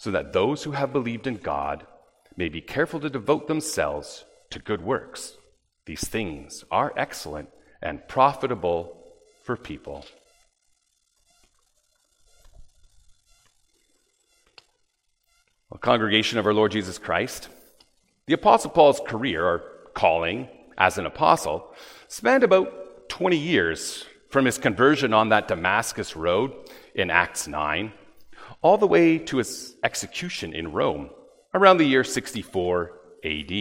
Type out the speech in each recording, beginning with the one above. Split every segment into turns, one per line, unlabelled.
so that those who have believed in God may be careful to devote themselves to good works. These things are excellent and profitable for people. Well, congregation of our Lord Jesus Christ, the Apostle Paul's career or calling as an apostle spanned about 20 years from his conversion on that Damascus road in Acts 9 all the way to his execution in Rome around the year 64 AD.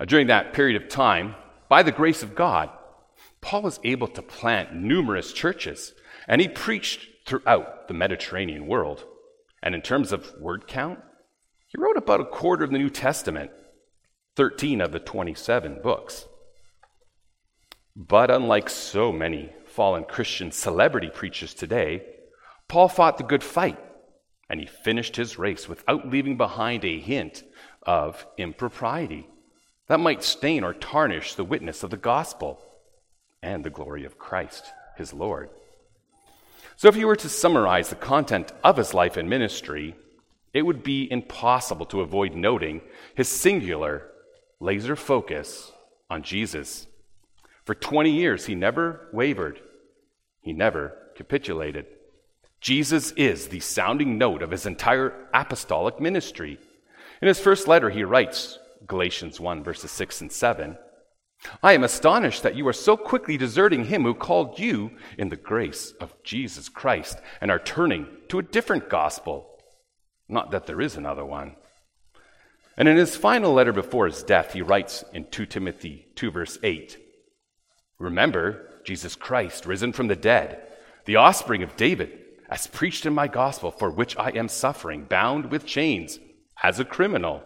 Uh, during that period of time, by the grace of God, Paul was able to plant numerous churches, and he preached throughout the Mediterranean world. And in terms of word count, he wrote about a quarter of the New Testament, 13 of the 27 books. But unlike so many fallen Christian celebrity preachers today, Paul fought the good fight, and he finished his race without leaving behind a hint of impropriety that might stain or tarnish the witness of the gospel and the glory of Christ, his Lord. So, if you were to summarize the content of his life and ministry, it would be impossible to avoid noting his singular laser focus on Jesus. For 20 years, he never wavered, he never capitulated. Jesus is the sounding note of his entire apostolic ministry. In his first letter, he writes, Galatians 1, verses 6 and 7, I am astonished that you are so quickly deserting him who called you in the grace of Jesus Christ and are turning to a different gospel. Not that there is another one. And in his final letter before his death, he writes in 2 Timothy 2, verse 8 Remember Jesus Christ, risen from the dead, the offspring of David as preached in my gospel, for which I am suffering, bound with chains as a criminal.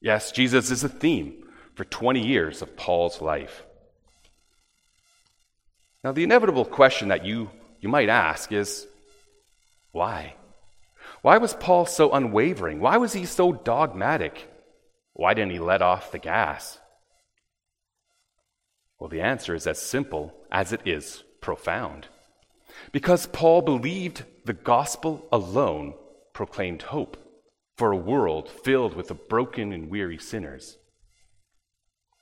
Yes, Jesus is a theme for 20 years of Paul's life. Now, the inevitable question that you, you might ask is why? Why was Paul so unwavering? Why was he so dogmatic? Why didn't he let off the gas? Well, the answer is as simple as it is profound. Because Paul believed the gospel alone proclaimed hope for a world filled with the broken and weary sinners.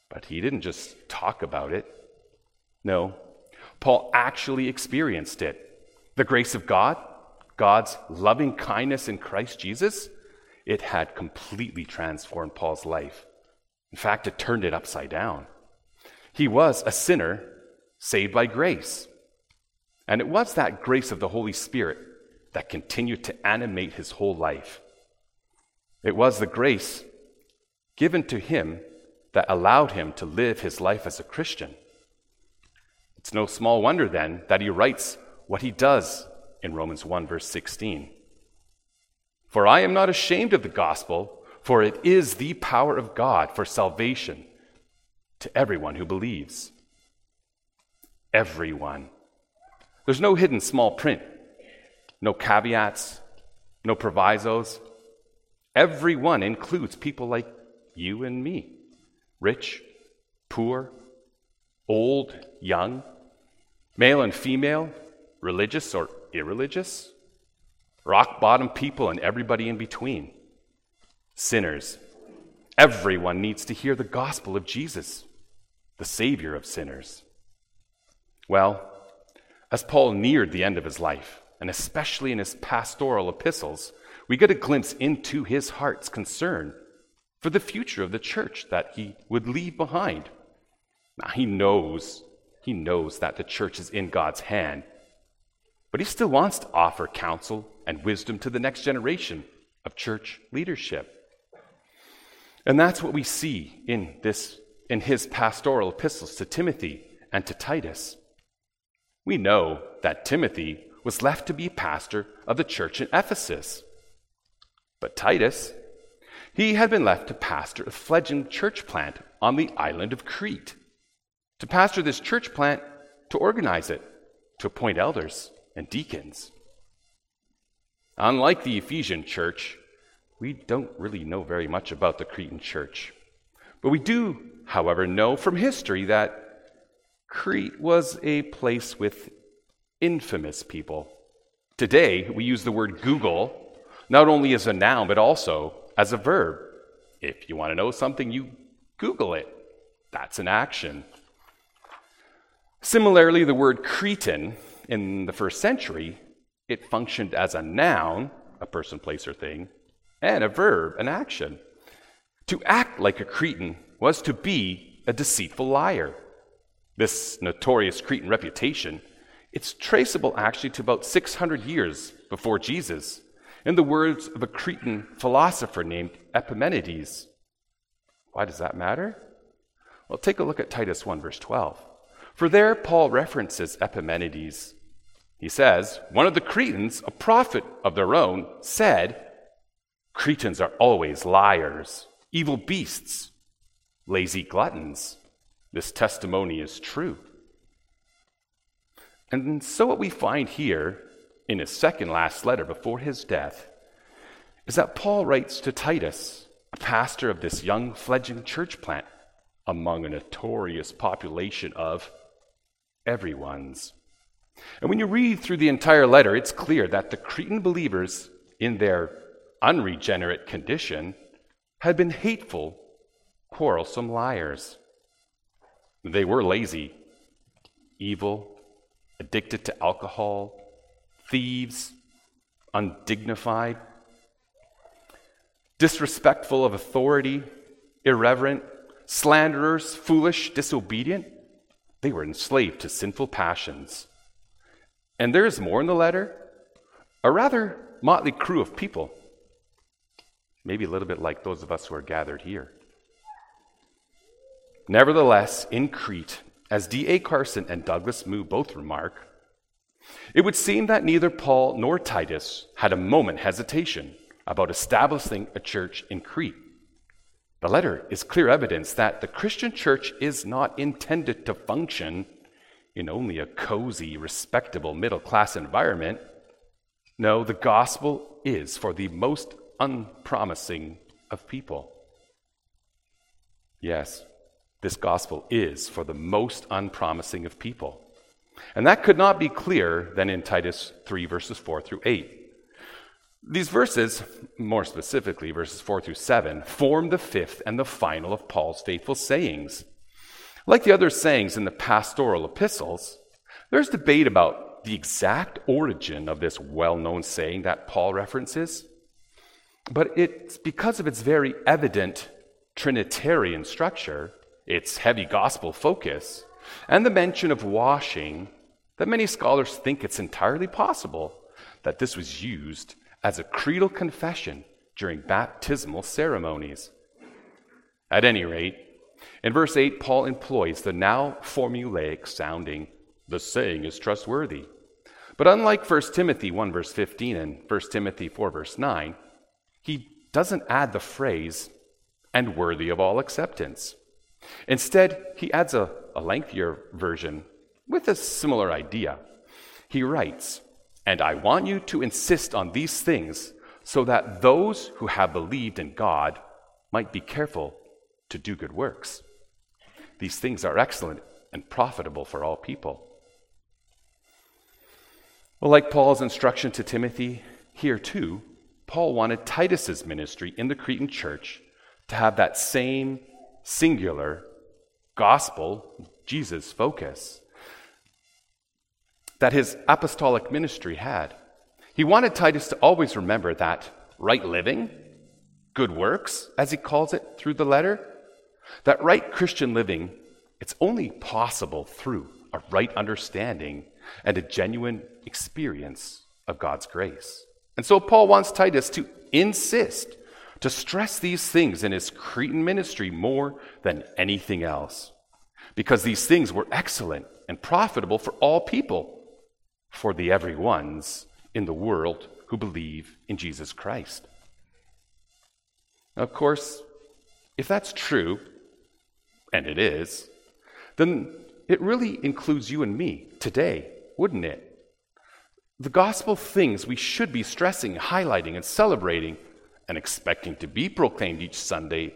But he didn't just talk about it. No, Paul actually experienced it. The grace of God, God's loving kindness in Christ Jesus, it had completely transformed Paul's life. In fact, it turned it upside down. He was a sinner saved by grace. And it was that grace of the Holy Spirit that continued to animate his whole life. It was the grace given to him that allowed him to live his life as a Christian. It's no small wonder then that he writes what he does in Romans 1, verse 16. For I am not ashamed of the gospel, for it is the power of God for salvation to everyone who believes. Everyone. There's no hidden small print, no caveats, no provisos. Every one includes people like you and me rich, poor, old, young, male and female, religious or irreligious, rock bottom people, and everybody in between. Sinners. Everyone needs to hear the gospel of Jesus, the Savior of sinners. Well, as Paul neared the end of his life, and especially in his pastoral epistles, we get a glimpse into his heart's concern for the future of the church that he would leave behind. Now, he knows, he knows that the church is in God's hand, but he still wants to offer counsel and wisdom to the next generation of church leadership. And that's what we see in this in his pastoral epistles to Timothy and to Titus. We know that Timothy was left to be pastor of the church in Ephesus. But Titus, he had been left to pastor a fledgling church plant on the island of Crete. To pastor this church plant, to organize it, to appoint elders and deacons. Unlike the Ephesian church, we don't really know very much about the Cretan church. But we do, however, know from history that Crete was a place with infamous people. Today, we use the word Google not only as a noun, but also as a verb. If you want to know something, you Google it. That's an action. Similarly, the word Cretan in the first century, it functioned as a noun, a person, place, or thing, and a verb, an action. To act like a Cretan was to be a deceitful liar. This notorious Cretan reputation, it's traceable actually to about 600 years before Jesus, in the words of a Cretan philosopher named Epimenides. Why does that matter? Well, take a look at Titus 1, verse 12. For there, Paul references Epimenides. He says, One of the Cretans, a prophet of their own, said, Cretans are always liars, evil beasts, lazy gluttons. This testimony is true. And so, what we find here in his second last letter before his death is that Paul writes to Titus, a pastor of this young fledgling church plant among a notorious population of everyone's. And when you read through the entire letter, it's clear that the Cretan believers, in their unregenerate condition, had been hateful, quarrelsome liars. They were lazy, evil, addicted to alcohol, thieves, undignified, disrespectful of authority, irreverent, slanderers, foolish, disobedient. They were enslaved to sinful passions. And there is more in the letter a rather motley crew of people, maybe a little bit like those of us who are gathered here. Nevertheless, in Crete, as D.A. Carson and Douglas Moo both remark, it would seem that neither Paul nor Titus had a moment hesitation about establishing a church in Crete. The letter is clear evidence that the Christian church is not intended to function in only a cozy, respectable middle class environment. No, the gospel is for the most unpromising of people. Yes, this gospel is for the most unpromising of people. And that could not be clearer than in Titus 3, verses 4 through 8. These verses, more specifically verses 4 through 7, form the fifth and the final of Paul's faithful sayings. Like the other sayings in the pastoral epistles, there's debate about the exact origin of this well known saying that Paul references. But it's because of its very evident Trinitarian structure, its heavy gospel focus, and the mention of washing that many scholars think it's entirely possible that this was used as a creedal confession during baptismal ceremonies. At any rate, in verse 8, Paul employs the now formulaic sounding, the saying is trustworthy. But unlike 1 Timothy 1, verse 15, and 1 Timothy 4, verse 9, he doesn't add the phrase, and worthy of all acceptance. Instead, he adds a, a lengthier version with a similar idea. He writes, and I want you to insist on these things so that those who have believed in God might be careful to do good works. These things are excellent and profitable for all people. Well, like Paul's instruction to Timothy, here too, Paul wanted Titus's ministry in the Cretan church to have that same singular gospel, Jesus focus that his apostolic ministry had. He wanted Titus to always remember that right living, good works, as he calls it through the letter, that right Christian living, it's only possible through a right understanding and a genuine experience of God's grace. And so Paul wants Titus to insist, to stress these things in his Cretan ministry more than anything else, because these things were excellent and profitable for all people for the every ones in the world who believe in Jesus Christ. Of course, if that's true, and it is, then it really includes you and me today, wouldn't it? The gospel things we should be stressing, highlighting, and celebrating, and expecting to be proclaimed each Sunday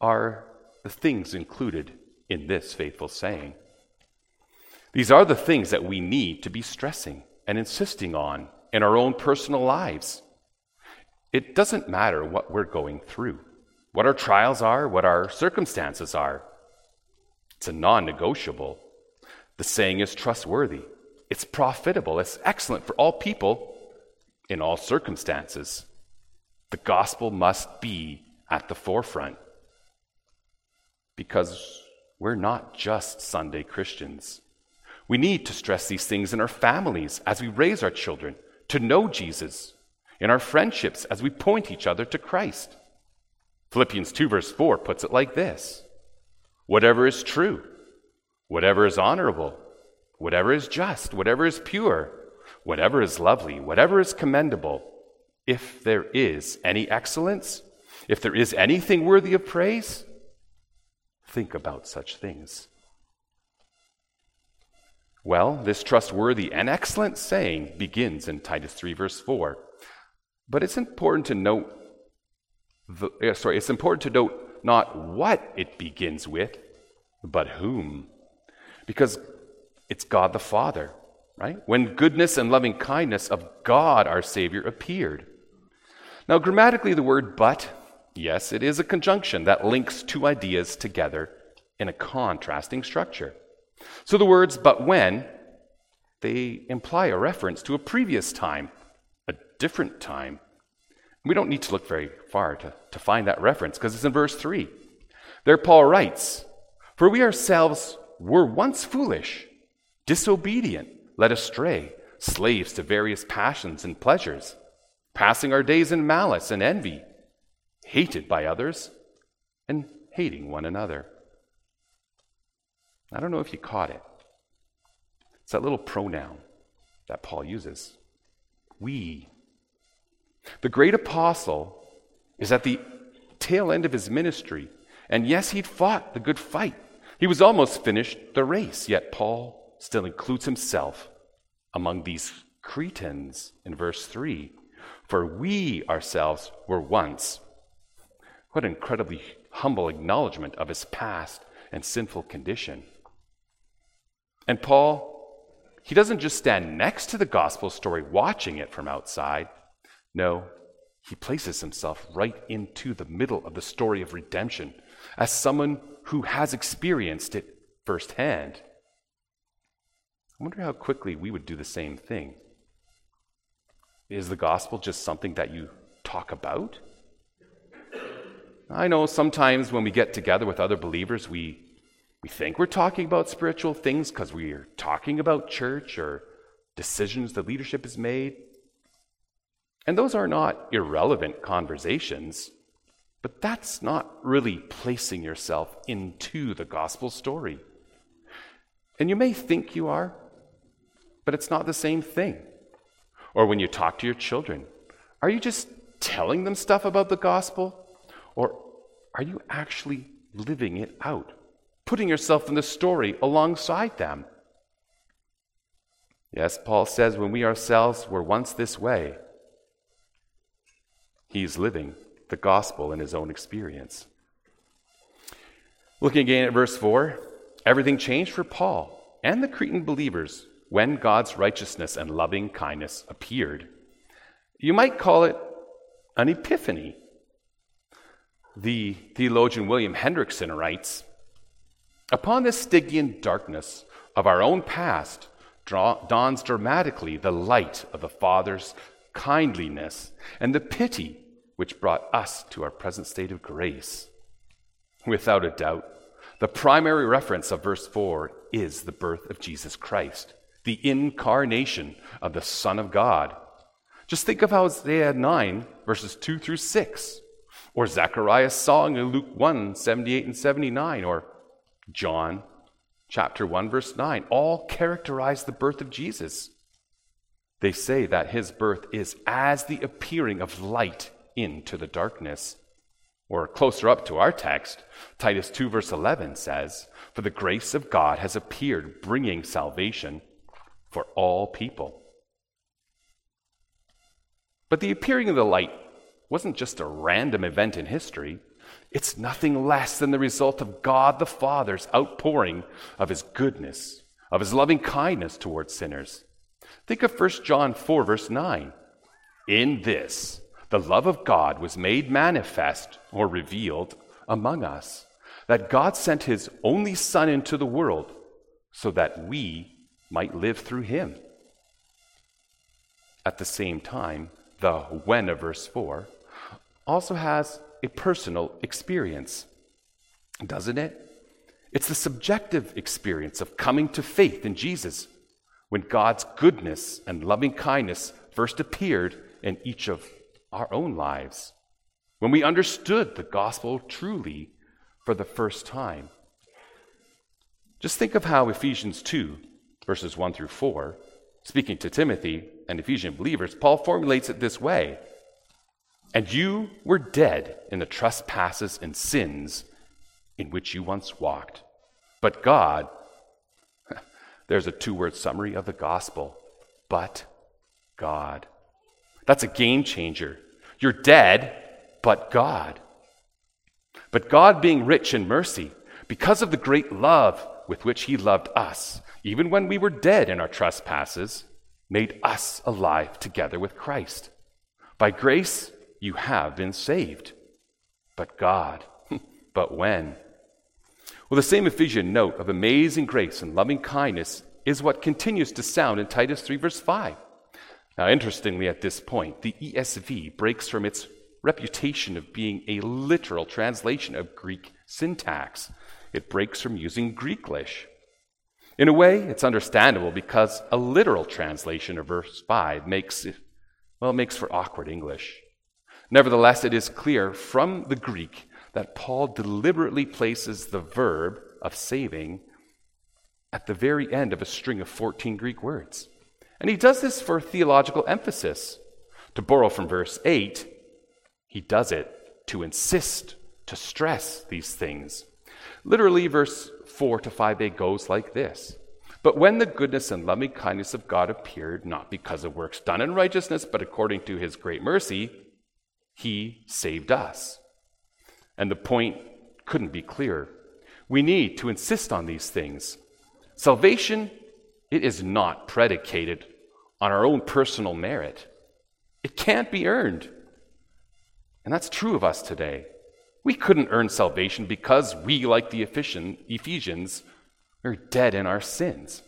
are the things included in this faithful saying. These are the things that we need to be stressing and insisting on in our own personal lives. It doesn't matter what we're going through, what our trials are, what our circumstances are. It's a non negotiable. The saying is trustworthy, it's profitable, it's excellent for all people in all circumstances. The gospel must be at the forefront because we're not just Sunday Christians. We need to stress these things in our families as we raise our children to know Jesus, in our friendships as we point each other to Christ. Philippians 2, verse 4 puts it like this Whatever is true, whatever is honorable, whatever is just, whatever is pure, whatever is lovely, whatever is commendable, if there is any excellence, if there is anything worthy of praise, think about such things. Well, this trustworthy and excellent saying begins in Titus 3, verse 4. But it's important to note, the, eh, sorry, it's important to note not what it begins with, but whom. Because it's God the Father, right? When goodness and loving kindness of God our Savior appeared. Now, grammatically, the word but, yes, it is a conjunction that links two ideas together in a contrasting structure. So the words but when, they imply a reference to a previous time, a different time. We don't need to look very far to, to find that reference because it's in verse 3. There, Paul writes, For we ourselves were once foolish, disobedient, led astray, slaves to various passions and pleasures, passing our days in malice and envy, hated by others, and hating one another. I don't know if you caught it. It's that little pronoun that Paul uses. We. The great apostle is at the tail end of his ministry. And yes, he'd fought the good fight. He was almost finished the race, yet Paul still includes himself among these Cretans in verse 3. For we ourselves were once. What an incredibly humble acknowledgement of his past and sinful condition. And Paul, he doesn't just stand next to the gospel story watching it from outside. No, he places himself right into the middle of the story of redemption as someone who has experienced it firsthand. I wonder how quickly we would do the same thing. Is the gospel just something that you talk about? I know sometimes when we get together with other believers, we we think we're talking about spiritual things because we are talking about church or decisions the leadership has made. And those are not irrelevant conversations, but that's not really placing yourself into the gospel story. And you may think you are, but it's not the same thing. Or when you talk to your children, are you just telling them stuff about the gospel? Or are you actually living it out? putting yourself in the story alongside them. Yes, Paul says, when we ourselves were once this way, he's living the gospel in his own experience. Looking again at verse 4, everything changed for Paul and the Cretan believers when God's righteousness and loving kindness appeared. You might call it an epiphany. The theologian William Hendriksen writes Upon this Stygian darkness of our own past dawns dramatically the light of the Father's kindliness and the pity which brought us to our present state of grace. Without a doubt, the primary reference of verse 4 is the birth of Jesus Christ, the incarnation of the Son of God. Just think of how Isaiah 9, verses 2 through 6, or Zechariah's song in Luke 1, 78 and 79, or John chapter 1 verse 9 all characterize the birth of Jesus. They say that his birth is as the appearing of light into the darkness. Or closer up to our text, Titus 2, verse 11 says, For the grace of God has appeared, bringing salvation for all people. But the appearing of the light wasn't just a random event in history. It's nothing less than the result of God the Father's outpouring of his goodness, of his loving kindness towards sinners. Think of 1 John 4, verse 9. In this, the love of God was made manifest or revealed among us, that God sent his only Son into the world so that we might live through him. At the same time, the when of verse 4 also has a personal experience, doesn't it? It's the subjective experience of coming to faith in Jesus when God's goodness and loving kindness first appeared in each of our own lives, when we understood the gospel truly for the first time. Just think of how Ephesians 2, verses 1 through 4, speaking to Timothy and Ephesian believers, Paul formulates it this way And you were dead in the trespasses and sins in which you once walked. But God, there's a two word summary of the gospel, but God. That's a game changer. You're dead, but God. But God, being rich in mercy, because of the great love with which He loved us, even when we were dead in our trespasses, made us alive together with Christ. By grace, you have been saved. But God, but when? Well, the same Ephesian note of amazing grace and loving kindness is what continues to sound in Titus 3, verse 5. Now, interestingly, at this point, the ESV breaks from its reputation of being a literal translation of Greek syntax. It breaks from using Greeklish. In a way, it's understandable because a literal translation of verse 5 makes it, well, it makes for awkward English. Nevertheless, it is clear from the Greek that Paul deliberately places the verb of saving at the very end of a string of 14 Greek words. And he does this for theological emphasis. To borrow from verse 8, he does it to insist, to stress these things. Literally, verse 4 to 5a goes like this But when the goodness and loving kindness of God appeared, not because of works done in righteousness, but according to his great mercy, he saved us. And the point couldn't be clearer. We need to insist on these things. Salvation, it is not predicated on our own personal merit. It can't be earned. And that's true of us today. We couldn't earn salvation because we, like the Ephesians, are dead in our sins.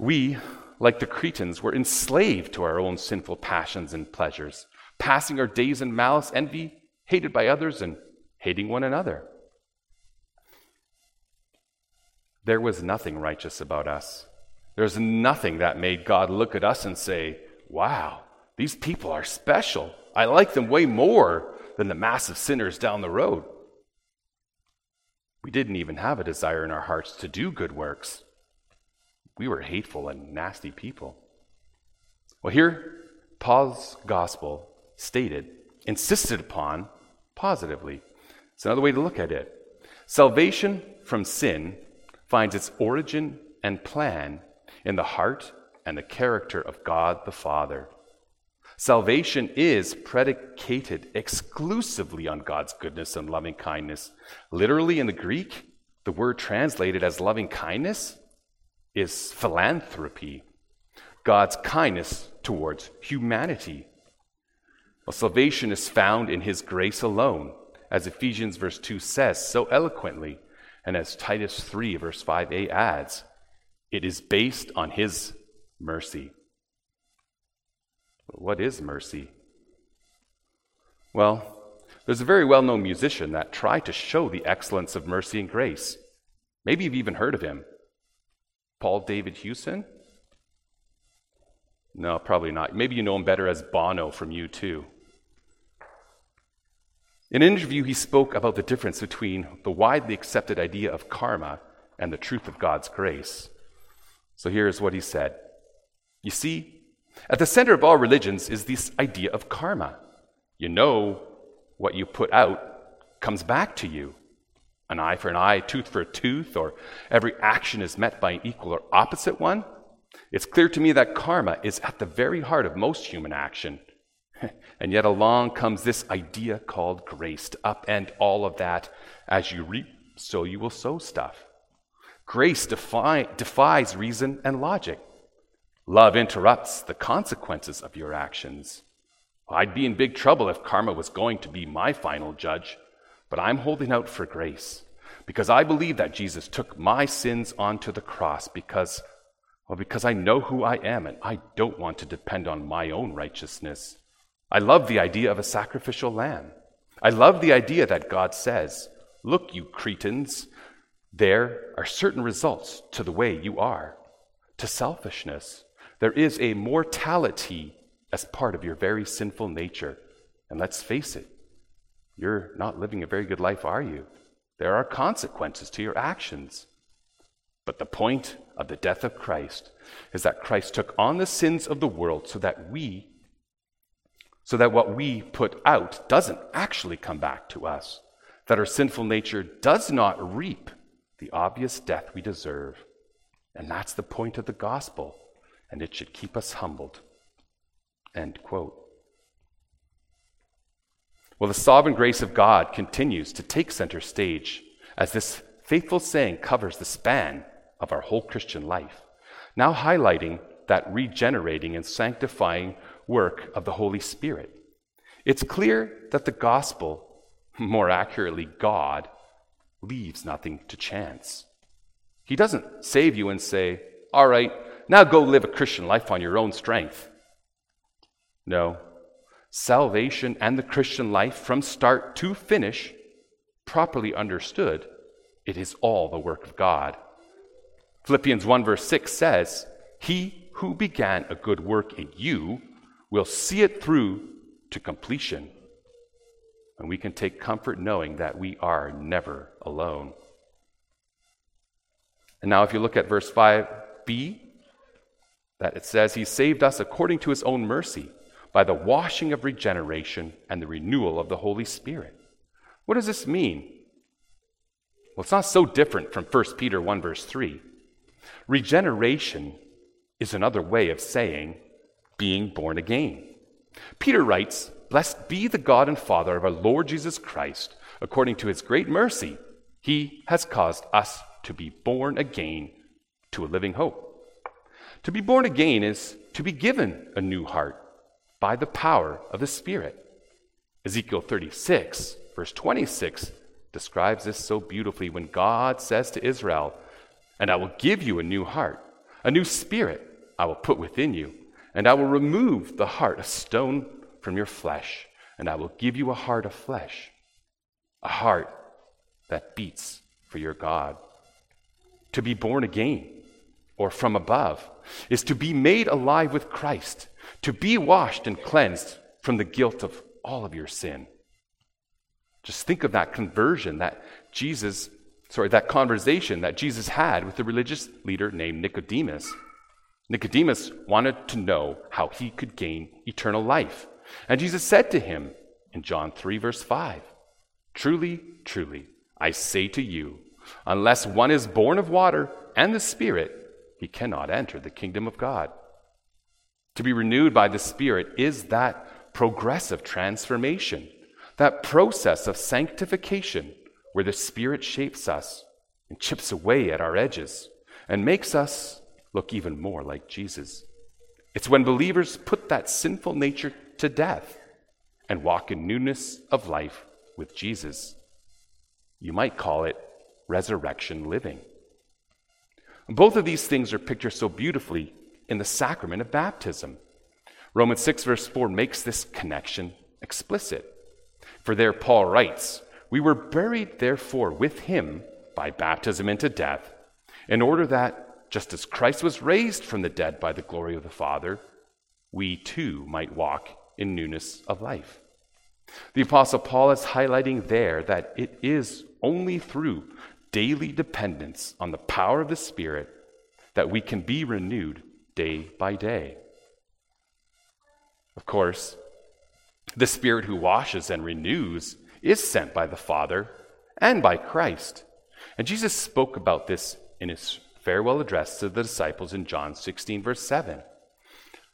We, like the Cretans, were enslaved to our own sinful passions and pleasures, passing our days in malice, envy, hated by others, and hating one another. There was nothing righteous about us. There's nothing that made God look at us and say, wow, these people are special. I like them way more than the mass of sinners down the road. We didn't even have a desire in our hearts to do good works. We were hateful and nasty people. Well, here, Paul's gospel stated, insisted upon positively. It's another way to look at it. Salvation from sin finds its origin and plan in the heart and the character of God the Father. Salvation is predicated exclusively on God's goodness and loving kindness. Literally in the Greek, the word translated as loving kindness is philanthropy, God's kindness towards humanity. Well, salvation is found in his grace alone, as Ephesians verse 2 says so eloquently, and as Titus 3 verse 5a adds. It is based on His mercy. What is mercy? Well, there's a very well known musician that tried to show the excellence of mercy and grace. Maybe you've even heard of him. Paul David Hewson? No, probably not. Maybe you know him better as Bono from U2. In an interview, he spoke about the difference between the widely accepted idea of karma and the truth of God's grace. So here's what he said You see, at the center of all religions is this idea of karma. You know what you put out comes back to you. An eye for an eye, tooth for a tooth, or every action is met by an equal or opposite one. It's clear to me that karma is at the very heart of most human action. and yet along comes this idea called grace to upend all of that. As you reap, so you will sow stuff. Grace defi- defies reason and logic. Love interrupts the consequences of your actions. I'd be in big trouble if karma was going to be my final judge, but I'm holding out for grace because I believe that Jesus took my sins onto the cross because, well, because I know who I am and I don't want to depend on my own righteousness. I love the idea of a sacrificial lamb. I love the idea that God says, Look, you Cretans, there are certain results to the way you are, to selfishness. There is a mortality as part of your very sinful nature. And let's face it, you're not living a very good life, are you? There are consequences to your actions. But the point of the death of Christ is that Christ took on the sins of the world so that we, so that what we put out doesn't actually come back to us, that our sinful nature does not reap the obvious death we deserve. And that's the point of the gospel, and it should keep us humbled. End quote. Well, the sovereign grace of God continues to take center stage as this faithful saying covers the span of our whole Christian life, now highlighting that regenerating and sanctifying work of the Holy Spirit. It's clear that the gospel, more accurately, God, leaves nothing to chance. He doesn't save you and say, All right, now go live a Christian life on your own strength. No. Salvation and the Christian life, from start to finish, properly understood, it is all the work of God. Philippians 1, verse 6 says, He who began a good work in you will see it through to completion. And we can take comfort knowing that we are never alone. And now, if you look at verse 5b, that it says, He saved us according to His own mercy by the washing of regeneration and the renewal of the Holy Spirit. What does this mean? Well, it's not so different from 1 Peter 1, verse 3. Regeneration is another way of saying being born again. Peter writes, Blessed be the God and Father of our Lord Jesus Christ. According to his great mercy, he has caused us to be born again to a living hope. To be born again is to be given a new heart by the power of the Spirit. Ezekiel 36, verse 26, describes this so beautifully when God says to Israel, And I will give you a new heart, a new spirit I will put within you, and I will remove the heart of stone from your flesh, and I will give you a heart of flesh, a heart that beats for your God. To be born again, or from above, is to be made alive with Christ to be washed and cleansed from the guilt of all of your sin. Just think of that conversion that Jesus, sorry, that conversation that Jesus had with the religious leader named Nicodemus. Nicodemus wanted to know how he could gain eternal life. And Jesus said to him in John 3, verse 5 Truly, truly, I say to you, unless one is born of water and the Spirit, he cannot enter the kingdom of God. To be renewed by the Spirit is that progressive transformation, that process of sanctification where the Spirit shapes us and chips away at our edges and makes us look even more like Jesus. It's when believers put that sinful nature to death and walk in newness of life with Jesus. You might call it resurrection living. Both of these things are pictured so beautifully in the sacrament of baptism. Romans 6, verse 4 makes this connection explicit. For there, Paul writes, We were buried, therefore, with him by baptism into death, in order that, just as Christ was raised from the dead by the glory of the Father, we too might walk in newness of life. The Apostle Paul is highlighting there that it is only through daily dependence on the power of the Spirit that we can be renewed day by day. Of course, The Spirit who washes and renews is sent by the Father and by Christ. And Jesus spoke about this in his farewell address to the disciples in John 16, verse 7.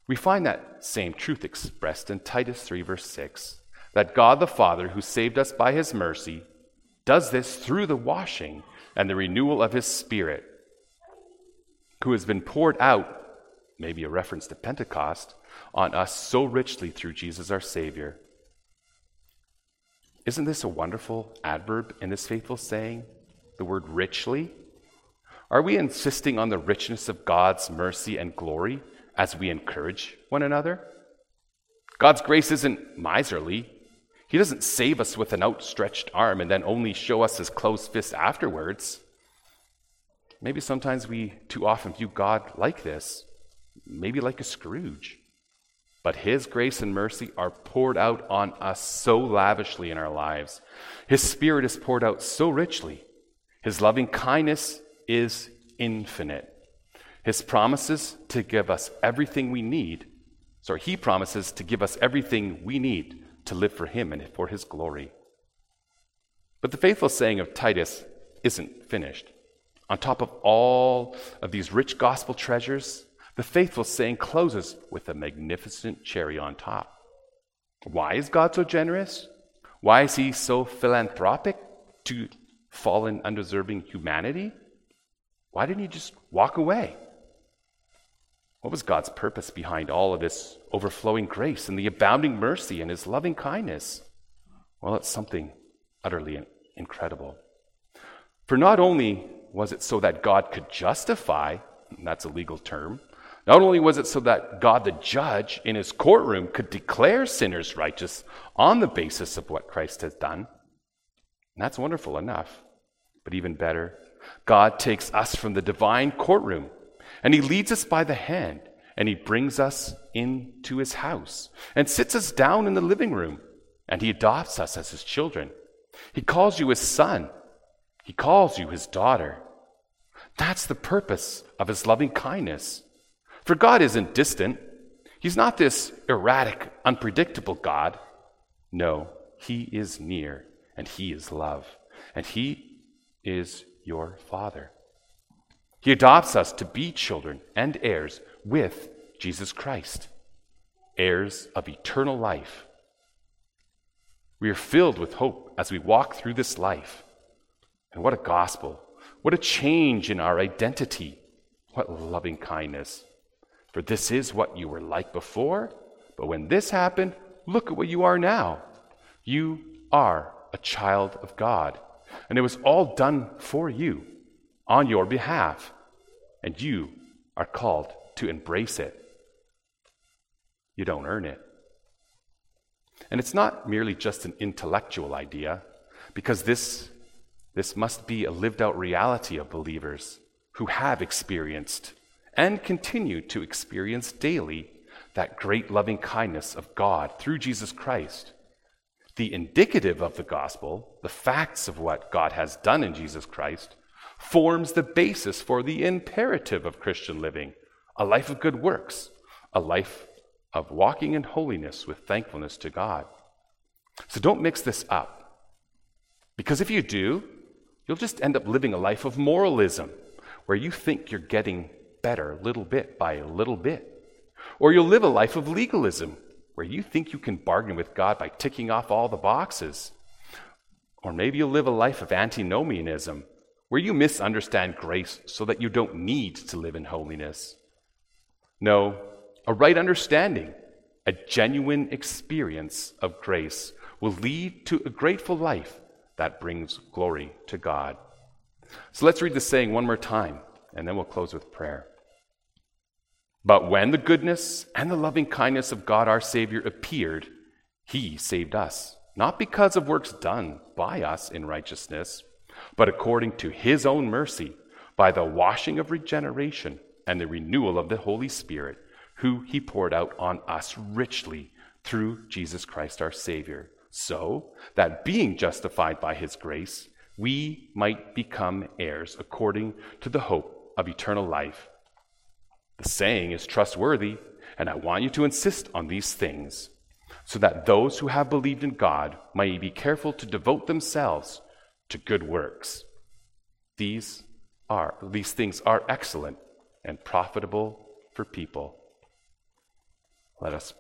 We find that same truth expressed in Titus 3, verse 6 that God the Father, who saved us by his mercy, does this through the washing and the renewal of his Spirit, who has been poured out, maybe a reference to Pentecost, on us so richly through Jesus our Savior. Isn't this a wonderful adverb in this faithful saying? The word richly? Are we insisting on the richness of God's mercy and glory as we encourage one another? God's grace isn't miserly. He doesn't save us with an outstretched arm and then only show us his closed fist afterwards. Maybe sometimes we too often view God like this, maybe like a Scrooge. But His grace and mercy are poured out on us so lavishly in our lives. His Spirit is poured out so richly. His loving kindness is infinite. His promises to give us everything we need. Sorry, He promises to give us everything we need to live for Him and for His glory. But the faithful saying of Titus isn't finished. On top of all of these rich gospel treasures, the faithful saying closes with a magnificent cherry on top. Why is God so generous? Why is He so philanthropic to fallen, undeserving humanity? Why didn't He just walk away? What was God's purpose behind all of this overflowing grace and the abounding mercy and His loving kindness? Well, it's something utterly incredible. For not only was it so that God could justify, that's a legal term, not only was it so that God the judge in his courtroom could declare sinners righteous on the basis of what Christ has done, that's wonderful enough. But even better, God takes us from the divine courtroom and he leads us by the hand and he brings us into his house and sits us down in the living room and he adopts us as his children. He calls you his son. He calls you his daughter. That's the purpose of his loving kindness. For God isn't distant. He's not this erratic, unpredictable God. No, He is near, and He is love, and He is your Father. He adopts us to be children and heirs with Jesus Christ, heirs of eternal life. We are filled with hope as we walk through this life. And what a gospel! What a change in our identity! What loving kindness! For this is what you were like before, but when this happened, look at what you are now. You are a child of God, and it was all done for you on your behalf, and you are called to embrace it. You don't earn it. And it's not merely just an intellectual idea, because this, this must be a lived out reality of believers who have experienced and continue to experience daily that great loving kindness of God through Jesus Christ. The indicative of the gospel, the facts of what God has done in Jesus Christ, forms the basis for the imperative of Christian living a life of good works, a life of walking in holiness with thankfulness to God. So don't mix this up. Because if you do, you'll just end up living a life of moralism where you think you're getting better little bit by little bit. Or you'll live a life of legalism, where you think you can bargain with God by ticking off all the boxes. Or maybe you'll live a life of antinomianism, where you misunderstand grace so that you don't need to live in holiness. No, a right understanding, a genuine experience of grace will lead to a grateful life that brings glory to God. So let's read the saying one more time, and then we'll close with prayer. But when the goodness and the loving kindness of God our Savior appeared, he saved us, not because of works done by us in righteousness, but according to his own mercy, by the washing of regeneration and the renewal of the Holy Spirit, who he poured out on us richly through Jesus Christ our Savior, so that being justified by his grace, we might become heirs according to the hope of eternal life. The saying is trustworthy, and I want you to insist on these things. so that those who have believed in God may be careful to devote themselves to good works. These are these things are excellent and profitable for people. Let us